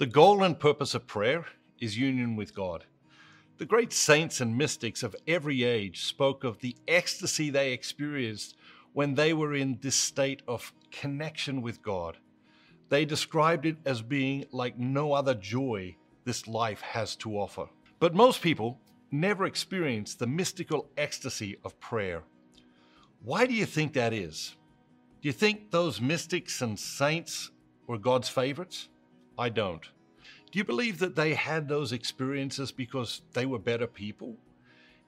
The goal and purpose of prayer is union with God. The great saints and mystics of every age spoke of the ecstasy they experienced when they were in this state of connection with God. They described it as being like no other joy this life has to offer. But most people never experience the mystical ecstasy of prayer. Why do you think that is? Do you think those mystics and saints were God's favorites? I don't. Do you believe that they had those experiences because they were better people?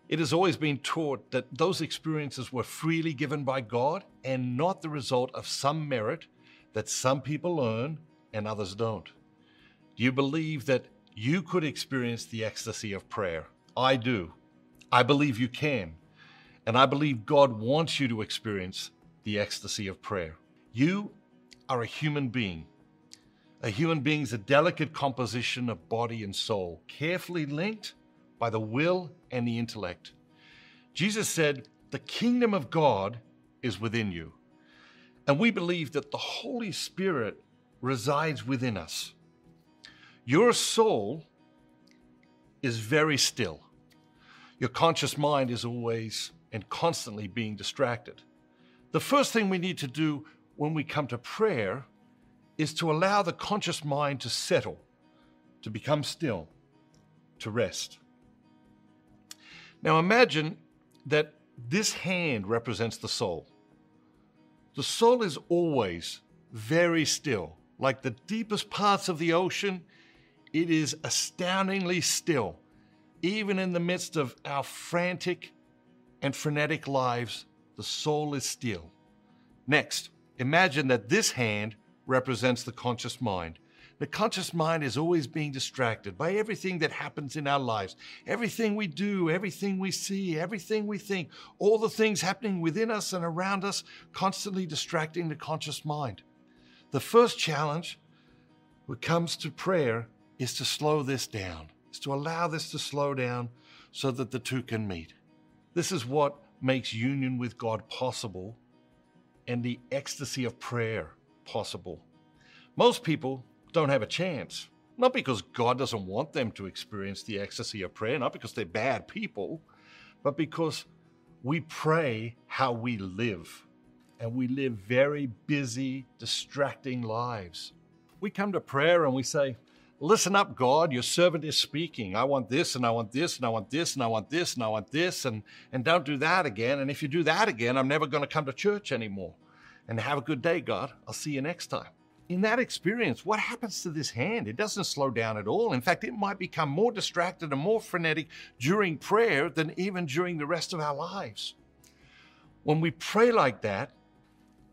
It has always been taught that those experiences were freely given by God and not the result of some merit that some people earn and others don't. Do you believe that you could experience the ecstasy of prayer? I do. I believe you can. And I believe God wants you to experience the ecstasy of prayer. You are a human being a human being is a delicate composition of body and soul, carefully linked by the will and the intellect. Jesus said, The kingdom of God is within you. And we believe that the Holy Spirit resides within us. Your soul is very still. Your conscious mind is always and constantly being distracted. The first thing we need to do when we come to prayer is to allow the conscious mind to settle, to become still, to rest. Now imagine that this hand represents the soul. The soul is always very still. Like the deepest parts of the ocean, it is astoundingly still. Even in the midst of our frantic and frenetic lives, the soul is still. Next, imagine that this hand represents the conscious mind. The conscious mind is always being distracted by everything that happens in our lives, everything we do, everything we see, everything we think, all the things happening within us and around us, constantly distracting the conscious mind. The first challenge when it comes to prayer is to slow this down, is to allow this to slow down so that the two can meet. This is what makes union with God possible and the ecstasy of prayer possible. Most people don't have a chance. Not because God doesn't want them to experience the ecstasy of prayer, not because they're bad people, but because we pray how we live. And we live very busy, distracting lives. We come to prayer and we say, Listen up, God, your servant is speaking. I want this and I want this and I want this and I want this and I want this and, and don't do that again. And if you do that again, I'm never going to come to church anymore and have a good day, God. I'll see you next time. In that experience, what happens to this hand? It doesn't slow down at all. In fact, it might become more distracted and more frenetic during prayer than even during the rest of our lives. When we pray like that,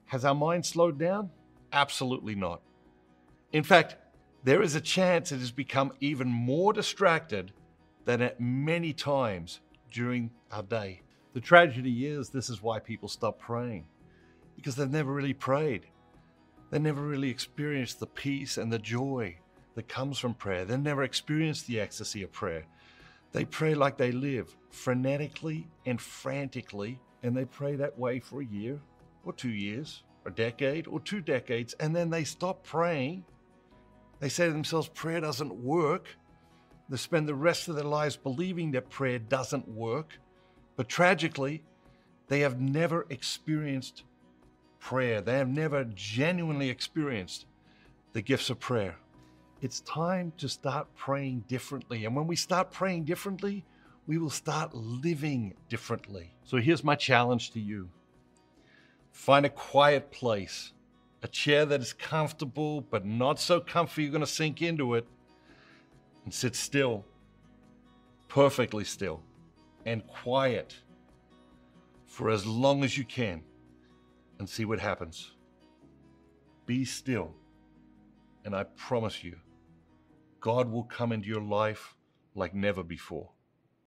has our mind slowed down? Absolutely not. In fact, there is a chance it has become even more distracted than at many times during our day. The tragedy is this is why people stop praying because they've never really prayed. They never really experienced the peace and the joy that comes from prayer. They never experienced the ecstasy of prayer. They pray like they live, frenetically and frantically, and they pray that way for a year or two years, a decade or two decades, and then they stop praying. They say to themselves, prayer doesn't work. They spend the rest of their lives believing that prayer doesn't work. But tragically, they have never experienced prayer. They have never genuinely experienced the gifts of prayer. It's time to start praying differently. And when we start praying differently, we will start living differently. So here's my challenge to you find a quiet place, a chair that is comfortable but not so comfy you're going to sink into it, and sit still, perfectly still, and quiet for as long as you can and see what happens. Be still, and I promise you, God will come into your life like never before.